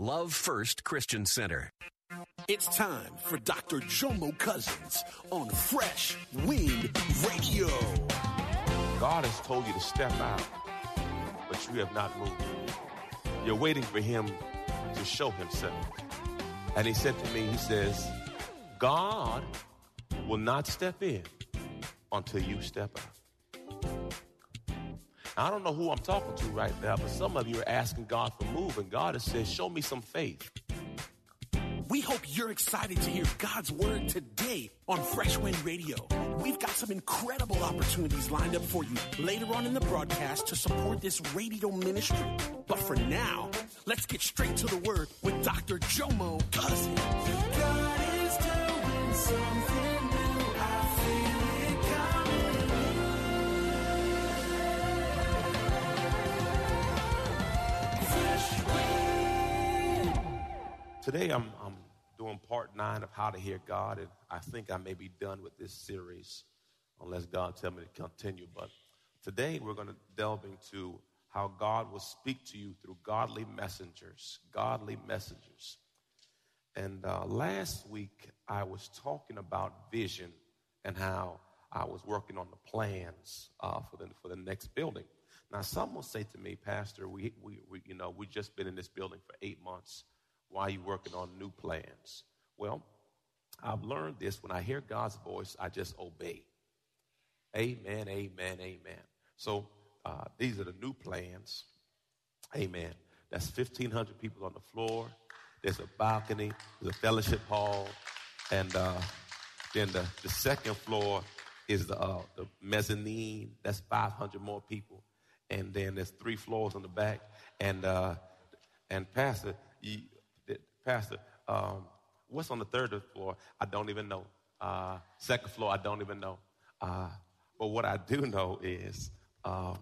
Love First Christian Center. It's time for Dr. Jomo Cousins on Fresh Wind Radio. God has told you to step out, but you have not moved. You're waiting for Him to show Himself. And He said to me, He says, God will not step in until you step out. I don't know who I'm talking to right now, but some of you are asking God for move, and God has said, Show me some faith. We hope you're excited to hear God's word today on Fresh Wind Radio. We've got some incredible opportunities lined up for you later on in the broadcast to support this radio ministry. But for now, let's get straight to the word with Dr. Jomo Cousin. God is doing something Today I'm, I'm doing part nine of How to Hear God, and I think I may be done with this series unless God tell me to continue. But today we're going to delve into how God will speak to you through godly messengers, godly messengers. And uh, last week I was talking about vision and how I was working on the plans uh, for the for the next building. Now, some will say to me, Pastor, we, we, we you know we've just been in this building for eight months. Why are you working on new plans? Well, I've learned this when I hear God's voice, I just obey. Amen, amen, amen. So uh, these are the new plans. Amen. That's 1,500 people on the floor. There's a balcony, there's a fellowship hall, and uh, then the, the second floor is the, uh, the mezzanine. That's 500 more people. And then there's three floors on the back. And, uh, and Pastor, you, Pastor, um, what's on the third floor? I don't even know. Uh, second floor, I don't even know. Uh, but what I do know is uh,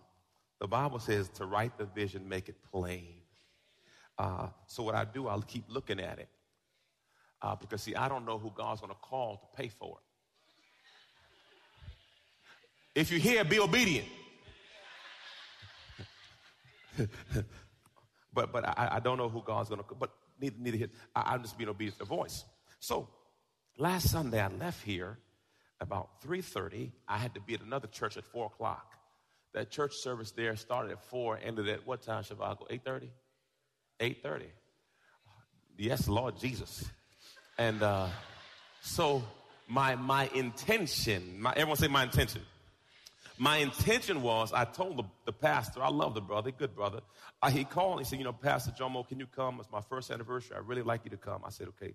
the Bible says to write the vision, make it plain. Uh, so what I do, I'll keep looking at it. Uh, because, see, I don't know who God's going to call to pay for it. If you hear, be obedient. but but I, I, don't know who God's going to, but neither, neither. I, I'm just being obedient to the voice. So last Sunday I left here about 3.30. I had to be at another church at 4 o'clock. That church service there started at 4, ended at what time, Shavago? 8.30? 8.30. Yes, Lord Jesus. And uh, so my, my intention, my, everyone say my intention. My intention was, I told the, the pastor, I love the brother, good brother. Uh, he called, and he said, you know, Pastor Jomo, can you come? It's my first anniversary. I really like you to come. I said, okay.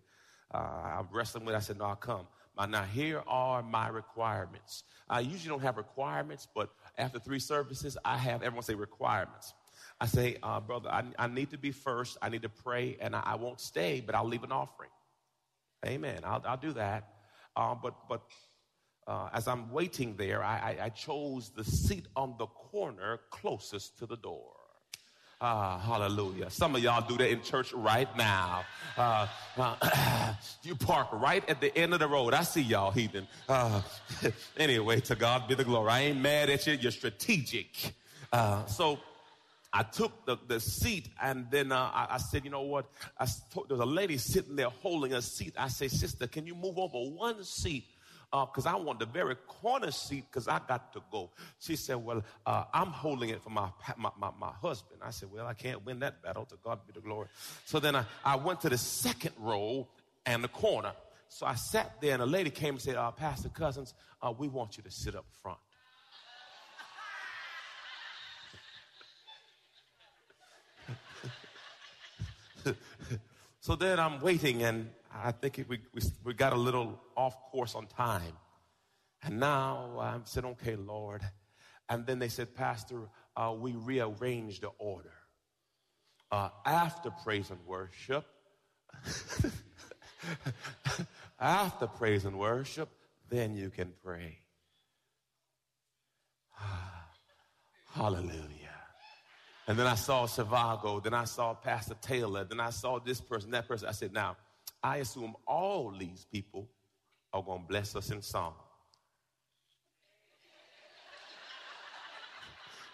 Uh, I'm wrestling with it. I said, no, I'll come. Now, here are my requirements. I usually don't have requirements, but after three services, I have, everyone say requirements. I say, uh, brother, I, I, need to be first. I need to pray, and I, I, won't stay, but I'll leave an offering. Amen. I'll, I'll do that. Uh, but but uh, as I'm waiting there, I, I, I, chose the seat on the corner closest to the door. Ah, hallelujah. Some of y'all do that in church right now. Uh, uh, you park right at the end of the road. I see y'all heathen. Uh, anyway, to God be the glory. I ain't mad at you. You're strategic. Uh, so I took the, the seat and then uh, I, I, said, you know what? I told, there was a lady sitting there holding a seat. I said, sister, can you move over one seat because uh, I want the very corner seat because I got to go. She said, Well, uh, I'm holding it for my, my, my, my, husband. I said, Well, I can't win that battle. To God be the glory. So then I, I went to the second row and the corner. So I sat there and a lady came and said, uh, Pastor Cousins, uh, we want you to sit up front. so then I'm waiting and I think we, we, we got a little off course on time. And now I said, okay, Lord. And then they said, Pastor, uh, we rearranged the order. uh, after praise and worship, after praise and worship, then you can pray. Hallelujah. And then I saw Shivago, then I saw Pastor Taylor, then I saw this person, that person. I said, now, I assume all these people are going to bless us in song.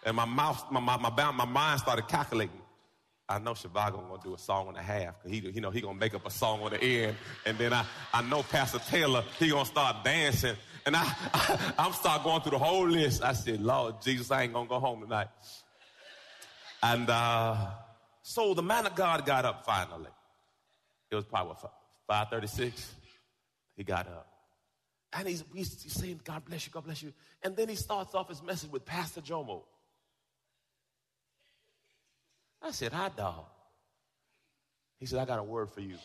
And my mouth, my, my, my, my mind started calculating. I know Shivago gonna do a song and a half because he, you know, he gonna make up a song on the end, and then I, I know Pastor Taylor, he gonna start dancing, and I, I, I'm start going through the whole list. I said, Lord Jesus, I ain't gonna go home tonight. And uh, so the man of God got up finally. It was probably 536. He got up. And he's, he's, he's saying, God bless you, God bless you. And then he starts off his message with Pastor Jomo. I said, Hi, dog. He said, I got a word for you.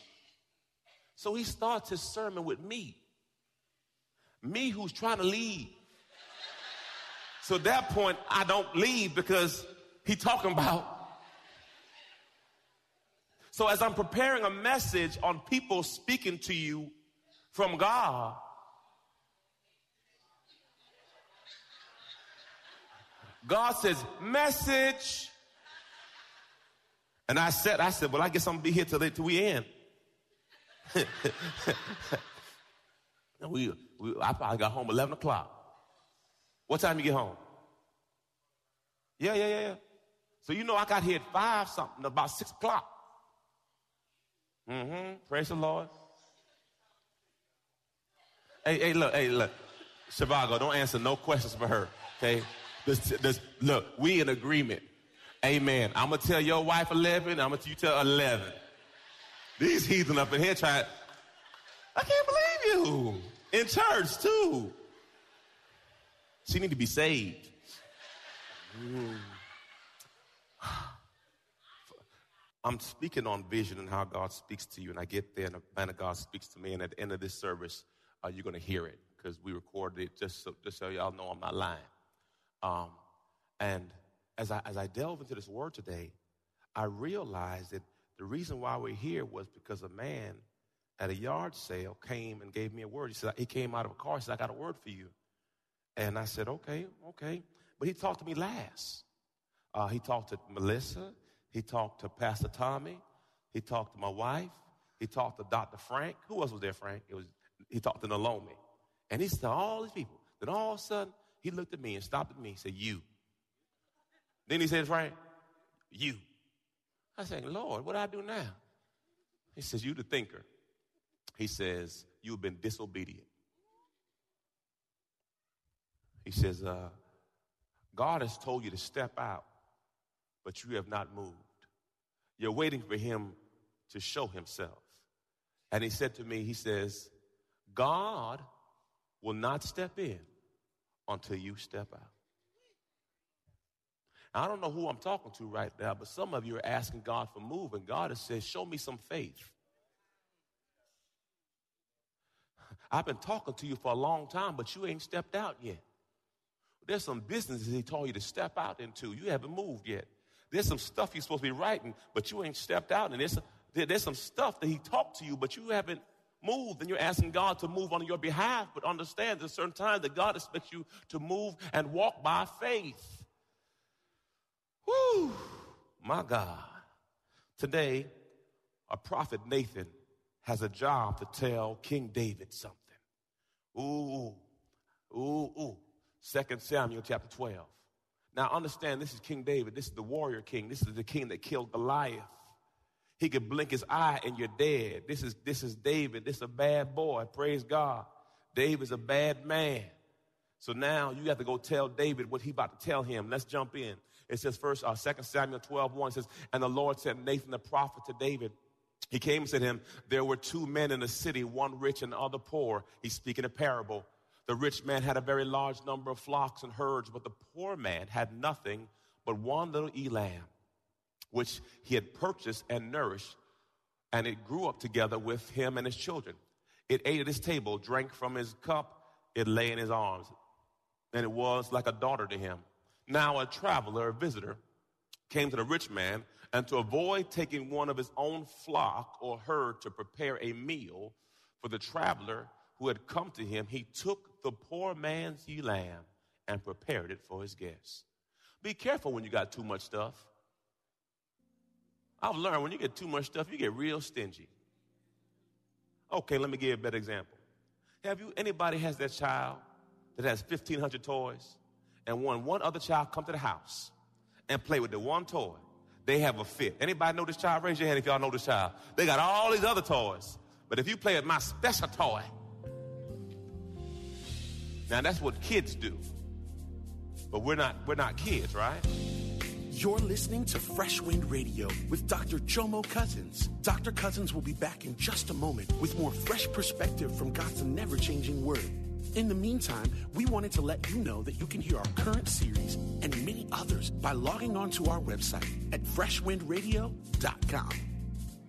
So he starts his sermon with me. Me who's trying to leave. So at that point, I don't leave because he talking about. So as I'm preparing a message on people speaking to you from God, God says, message and I said, I said, well, I guess I'm gonna be here till, they, till we end. we, we, I probably got home 11 o'clock. What time you get home? Yeah, yeah, yeah, yeah. So you know I got here at five something, about six o'clock. Mm-hmm. Praise the Lord. Hey, hey, look, hey, look. Shivago, don't answer no questions for her. Okay? This, this, look, we in agreement. Amen. I'm gonna tell your wife 11. I'm gonna you tell 11. These heathen up in here trying. I can't believe you in church too. She need to be saved. I'm speaking on vision and how God speaks to you, and I get there, and the man of God speaks to me, and at the end of this service, uh, you're going to hear it because we recorded it just so, just so y'all know I'm not lying. Um, and as I, as I delve into this word today, I realized that the reason why we're here was because a man at a yard sale came and gave me a word. He said, he came out of a car. He said, I got a word for you. And I said, okay, okay. But he talked to me last. Uh, he talked to Melissa. He talked to Pastor Tommy. He talked to my wife. He talked to Dr. Frank. Who else was there, Frank? It was, he talked to Nalomi. And he said, all these people. Then all of a sudden, he looked at me and stopped at me and said, you. Then he said, Frank, you. I said, Lord, what do I do now? He says, You the thinker. He says, You've been disobedient. He says, uh, God has told you to step out, but you have not moved. You're waiting for him to show himself. And he said to me, He says, God will not step in until you step out. I don't know who I'm talking to right now, but some of you are asking God for move, and God has said, Show me some faith. I've been talking to you for a long time, but you ain't stepped out yet. There's some businesses He told you to step out into. You haven't moved yet. There's some stuff you're supposed to be writing, but you ain't stepped out. And there's, there's some stuff that He talked to you, but you haven't moved. And you're asking God to move on your behalf. But understand there's certain times that God expects you to move and walk by faith. Whoo, my God. Today, a prophet Nathan has a job to tell King David something. Ooh, ooh, ooh. Second Samuel chapter 12. Now understand this is King David. This is the warrior king. This is the king that killed Goliath. He could blink his eye and you're dead. This is this is David. This is a bad boy. Praise God. David's a bad man. So now you have to go tell David what he about to tell him. Let's jump in. It says first, uh, 2 Samuel 12, 1 says, And the Lord said, Nathan the prophet to David, he came and said to him, There were two men in the city, one rich and the other poor. He's speaking a parable. The rich man had a very large number of flocks and herds, but the poor man had nothing but one little ewe lamb, which he had purchased and nourished, and it grew up together with him and his children. It ate at his table, drank from his cup, it lay in his arms, and it was like a daughter to him. Now a traveler, a visitor, came to the rich man, and to avoid taking one of his own flock or herd to prepare a meal for the traveler who had come to him, he took the poor man's ewe lamb and prepared it for his guests. Be careful when you got too much stuff. I've learned when you get too much stuff, you get real stingy. Okay, let me give you a better example. Have you anybody has that child that has 1,500 toys, and when one other child come to the house and play with the one toy, they have a fit. Anybody know this child? Raise your hand if y'all know this child. They got all these other toys, but if you play with my special toy, now that's what kids do. But we're not we're not kids, right? You're listening to Fresh Wind Radio with Dr. Jomo Cousins. Dr. Cousins will be back in just a moment with more fresh perspective from God's never changing word. In the meantime, we wanted to let you know that you can hear our current series and many others by logging on to our website at freshwindradio.com.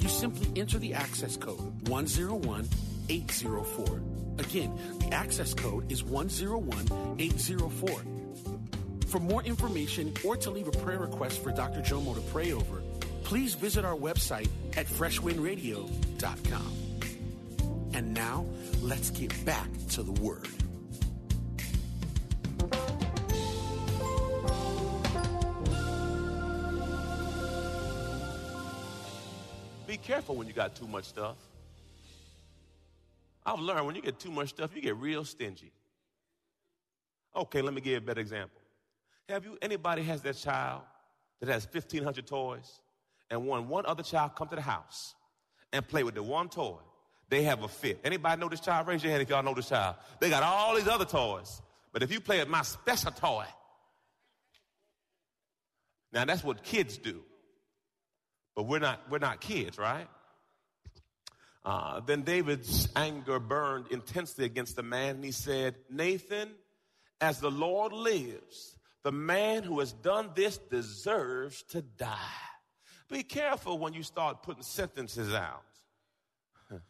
you simply enter the access code 101804. Again, the access code is 101804. For more information or to leave a prayer request for Dr. Jomo to pray over, please visit our website at freshwindradio.com. And now, let's get back to the Word. Be careful when you got too much stuff. I've learned when you get too much stuff, you get real stingy. Okay, let me give you a better example. Have you anybody has that child that has 1,500 toys, and when one other child come to the house and play with the one toy, they have a fit. Anybody know this child? Raise your hand if y'all know this child. They got all these other toys, but if you play with my special toy, now that's what kids do. But we're not, we're not kids, right? Uh, then David's anger burned intensely against the man, and he said, Nathan, as the Lord lives, the man who has done this deserves to die. Be careful when you start putting sentences out.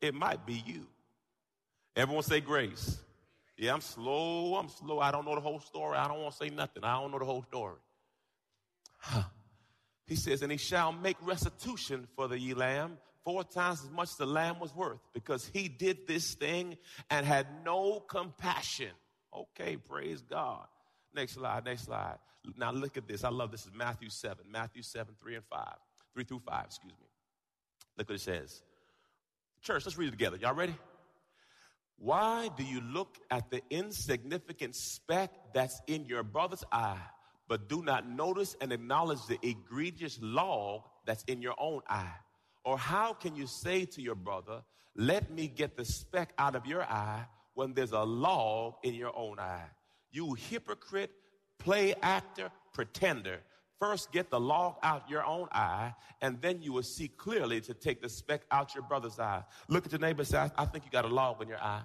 it might be you. Everyone say grace. Yeah, I'm slow. I'm slow. I don't know the whole story. I don't want to say nothing. I don't know the whole story. He says, and he shall make restitution for the lamb four times as much as the lamb was worth because he did this thing and had no compassion. Okay, praise God. Next slide, next slide. Now look at this. I love this. this is Matthew 7. Matthew 7, 3 and 5. 3 through 5, excuse me. Look what it says. Church, let's read it together. Y'all ready? Why do you look at the insignificant speck that's in your brother's eye? But do not notice and acknowledge the egregious log that's in your own eye? Or how can you say to your brother, let me get the speck out of your eye when there's a log in your own eye? You hypocrite, play actor, pretender. First get the log out your own eye, and then you will see clearly to take the speck out your brother's eye. Look at your neighbor and say, I, I think you got a log in your eye.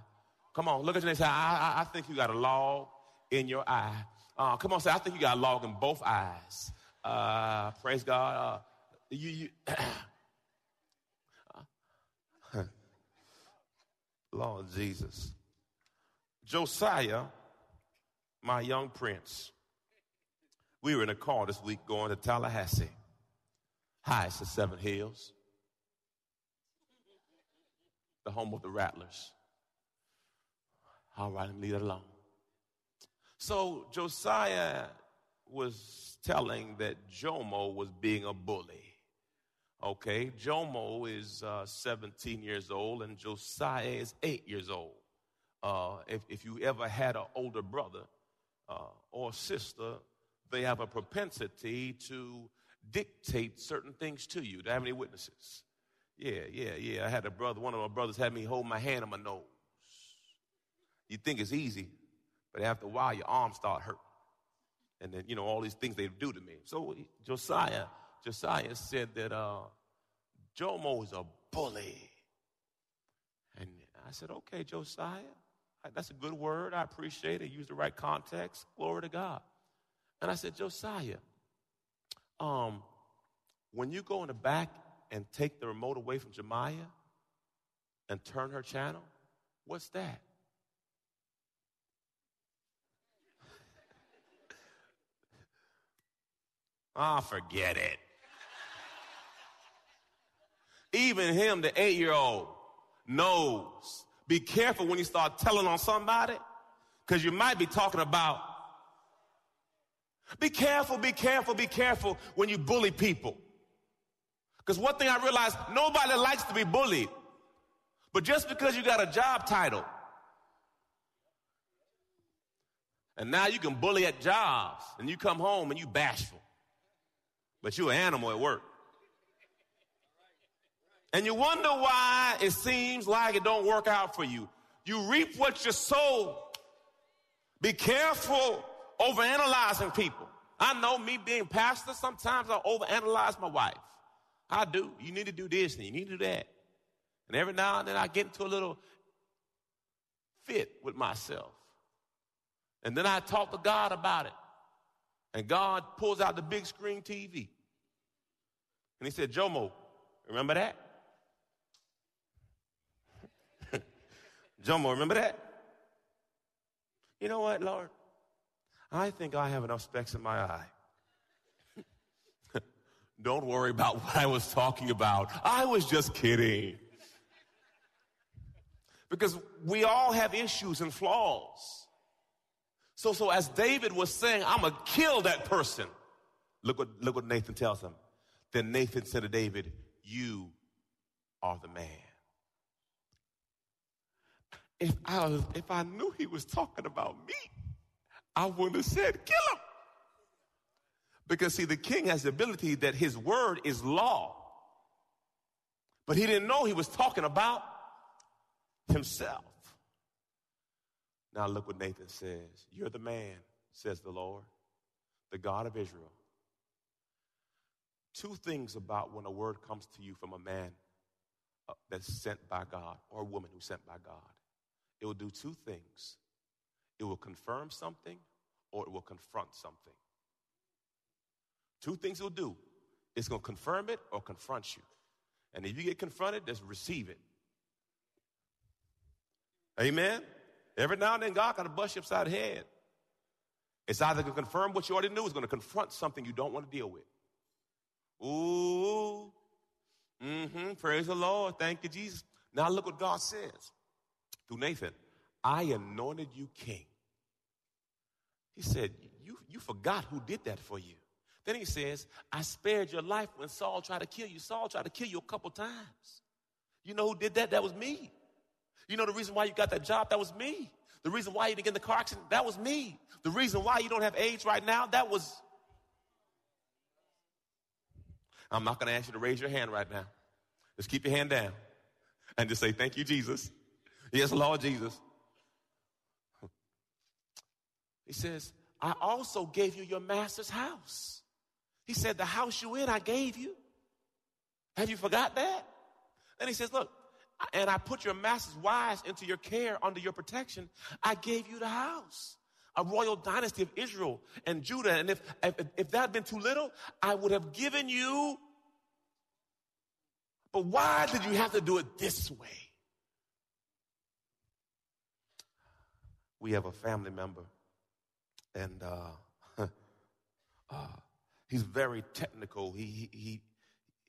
Come on, look at your neighbor and say, I, I, I think you got a log in your eye. Uh, come on, say, I think you got log in both eyes. Uh, praise God. Uh, you, you Lord Jesus. Josiah, my young prince, we were in a car this week going to Tallahassee. Hi, it's the Seven Hills, the home of the Rattlers. All right, leave it alone. So Josiah was telling that Jomo was being a bully. Okay, Jomo is uh, 17 years old and Josiah is 8 years old. Uh, if, if you ever had an older brother uh, or sister, they have a propensity to dictate certain things to you. Do I have any witnesses? Yeah, yeah, yeah. I had a brother, one of my brothers had me hold my hand on my nose. You think it's easy, but after a while, your arms start hurting. And then, you know, all these things they do to me. So Josiah, Josiah said that uh, Jomo is a bully. And I said, okay, Josiah, that's a good word. I appreciate it. Use the right context. Glory to God. And I said, Josiah, um, when you go in the back and take the remote away from Jemiah and turn her channel, what's that? Ah, oh, forget it. Even him, the eight year old, knows. Be careful when you start telling on somebody, because you might be talking about. Be careful, be careful, be careful when you bully people. Because one thing I realized, nobody likes to be bullied. But just because you got a job title, and now you can bully at jobs, and you come home and you bashful but you're an animal at work. And you wonder why it seems like it don't work out for you. You reap what you sow. Be careful overanalyzing people. I know me being pastor, sometimes I overanalyze my wife. I do. You need to do this and you need to do that. And every now and then I get into a little fit with myself. And then I talk to God about it. And God pulls out the big screen TV. And he said, Jomo, remember that? Jomo, remember that? You know what, Lord? I think I have enough specks in my eye. Don't worry about what I was talking about. I was just kidding. Because we all have issues and flaws. So, so as David was saying, I'm gonna kill that person. Look what, look what Nathan tells him. Then Nathan said to David, you are the man. If I, if I knew he was talking about me, I wouldn't have said, kill him. Because see, the king has the ability that his word is law. But he didn't know he was talking about himself. Now look what Nathan says. You're the man, says the Lord, the God of Israel. Two things about when a word comes to you from a man uh, that's sent by God or a woman who's sent by God. It will do two things. It will confirm something or it will confront something. Two things it will do. It's going to confirm it or confront you. And if you get confronted, just receive it. Amen? Every now and then, God got to bust you upside the head. It's either going to confirm what you already knew, it's going to confront something you don't want to deal with. Ooh, mm-hmm, praise the Lord. Thank you, Jesus. Now look what God says through Nathan. I anointed you king. He said, you, you forgot who did that for you. Then he says, I spared your life when Saul tried to kill you. Saul tried to kill you a couple times. You know who did that? That was me. You know the reason why you got that job? That was me. The reason why you didn't get in the car accident? That was me. The reason why you don't have AIDS right now? That was. I'm not going to ask you to raise your hand right now. Just keep your hand down and just say, Thank you, Jesus. Yes, Lord Jesus. He says, I also gave you your master's house. He said, The house you in, I gave you. Have you forgot that? And he says, Look, and I put your master's wives into your care under your protection, I gave you the house. A royal dynasty of Israel and Judah. And if, if, if that had been too little, I would have given you. But why did you have to do it this way? We have a family member, and uh, uh, he's very technical. He, he, he,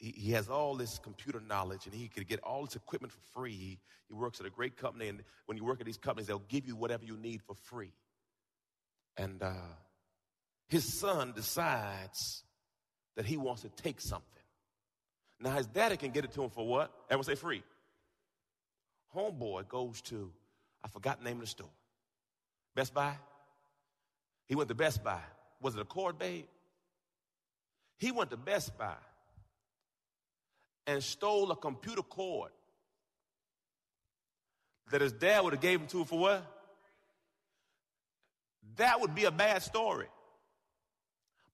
he has all this computer knowledge and he could get all this equipment for free. He, he works at a great company, and when you work at these companies, they'll give you whatever you need for free. And uh, his son decides that he wants to take something. Now his daddy can get it to him for what? Everyone say free. Homeboy goes to, I forgot the name of the store. Best Buy? He went to Best Buy. Was it a cord, babe? He went to Best Buy and stole a computer cord that his dad would have gave him to for what? That would be a bad story.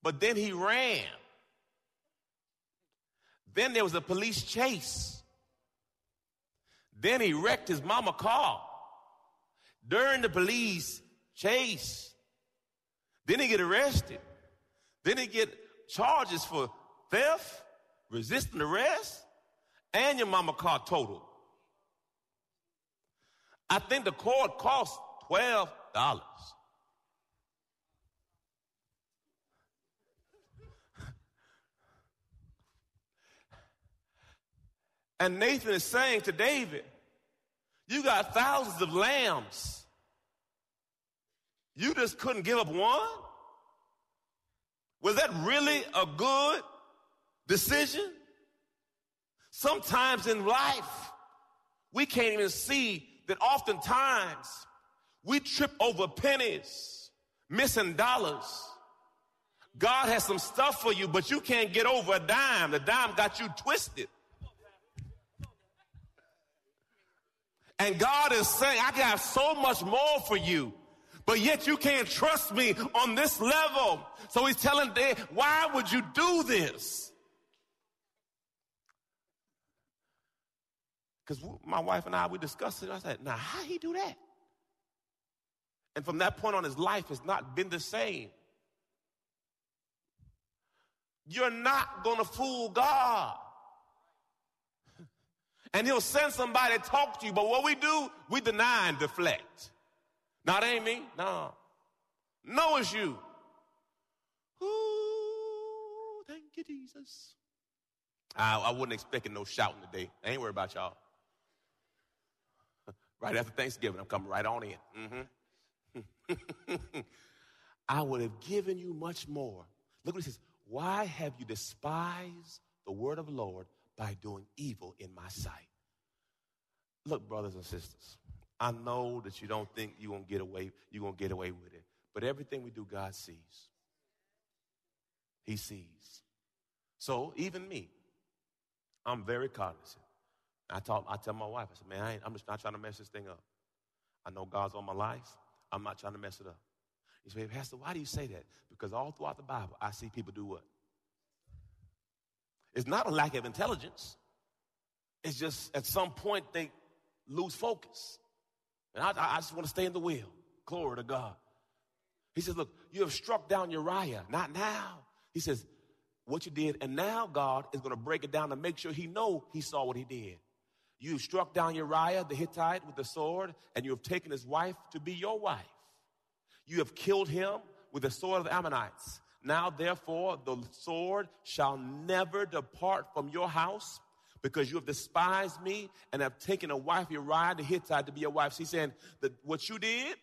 But then he ran. Then there was a police chase. Then he wrecked his mama car. During the police chase, then he get arrested. Then he get charges for theft, resisting arrest, and your mama car totaled. I think the cord cost twelve dollars. And Nathan is saying to David, You got thousands of lambs. You just couldn't give up one? Was that really a good decision? Sometimes in life, we can't even see that oftentimes we trip over pennies, missing dollars. God has some stuff for you, but you can't get over a dime. The dime got you twisted. And God is saying, I got so much more for you, but yet you can't trust me on this level. So he's telling why would you do this? Because my wife and I, we discussed it. I said, now, how he do that? And from that point on, his life has not been the same. You're not going to fool God. And he'll send somebody to talk to you. But what we do, we deny and deflect. Not me. No. No, it's you. Ooh, thank you, Jesus. I, I wasn't expecting no shouting today. I ain't worried about y'all. Right after Thanksgiving, I'm coming right on in. Mm-hmm. I would have given you much more. Look what he says. Why have you despised the word of the Lord by doing evil in my sight. Look, brothers and sisters, I know that you don't think you're gonna get away, you're gonna get away with it. But everything we do, God sees. He sees. So even me, I'm very cognizant. I talk, I tell my wife, I said, man, I am just not trying to mess this thing up. I know God's on my life. I'm not trying to mess it up. You say, Pastor, why do you say that? Because all throughout the Bible, I see people do what? It's not a lack of intelligence. It's just at some point they lose focus. And I, I just want to stay in the wheel. Glory to God. He says, Look, you have struck down Uriah. Not now. He says, What you did, and now God is going to break it down to make sure he know he saw what he did. You have struck down Uriah the Hittite with the sword, and you have taken his wife to be your wife. You have killed him with the sword of the Ammonites. Now, therefore, the sword shall never depart from your house because you have despised me and have taken a wife, Uriah the Hittite, to be your wife. So he's saying that what you did,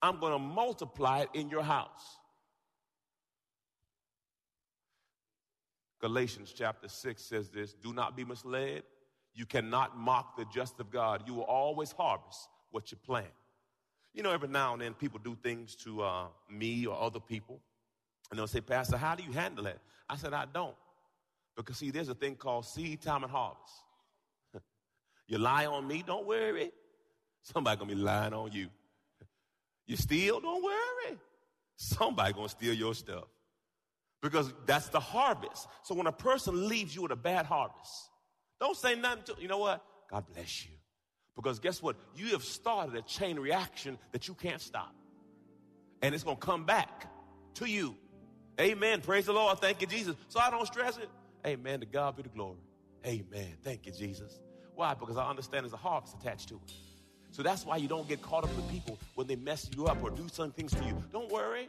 I'm going to multiply it in your house. Galatians chapter 6 says this Do not be misled. You cannot mock the just of God. You will always harvest what you plant. You know, every now and then people do things to uh, me or other people and they'll say, Pastor, how do you handle it? I said, I don't. Because see, there's a thing called seed time and harvest. you lie on me, don't worry. Somebody gonna be lying on you. You steal, don't worry. Somebody gonna steal your stuff. Because that's the harvest. So when a person leaves you with a bad harvest, don't say nothing to, you know what? God bless you. Because guess what? You have started a chain reaction that you can't stop. And it's gonna come back to you. Amen. Praise the Lord. Thank you, Jesus. So I don't stress it. Amen. To God be the glory. Amen. Thank you, Jesus. Why? Because I understand there's a harvest attached to it. So that's why you don't get caught up with people when they mess you up or do some things to you. Don't worry.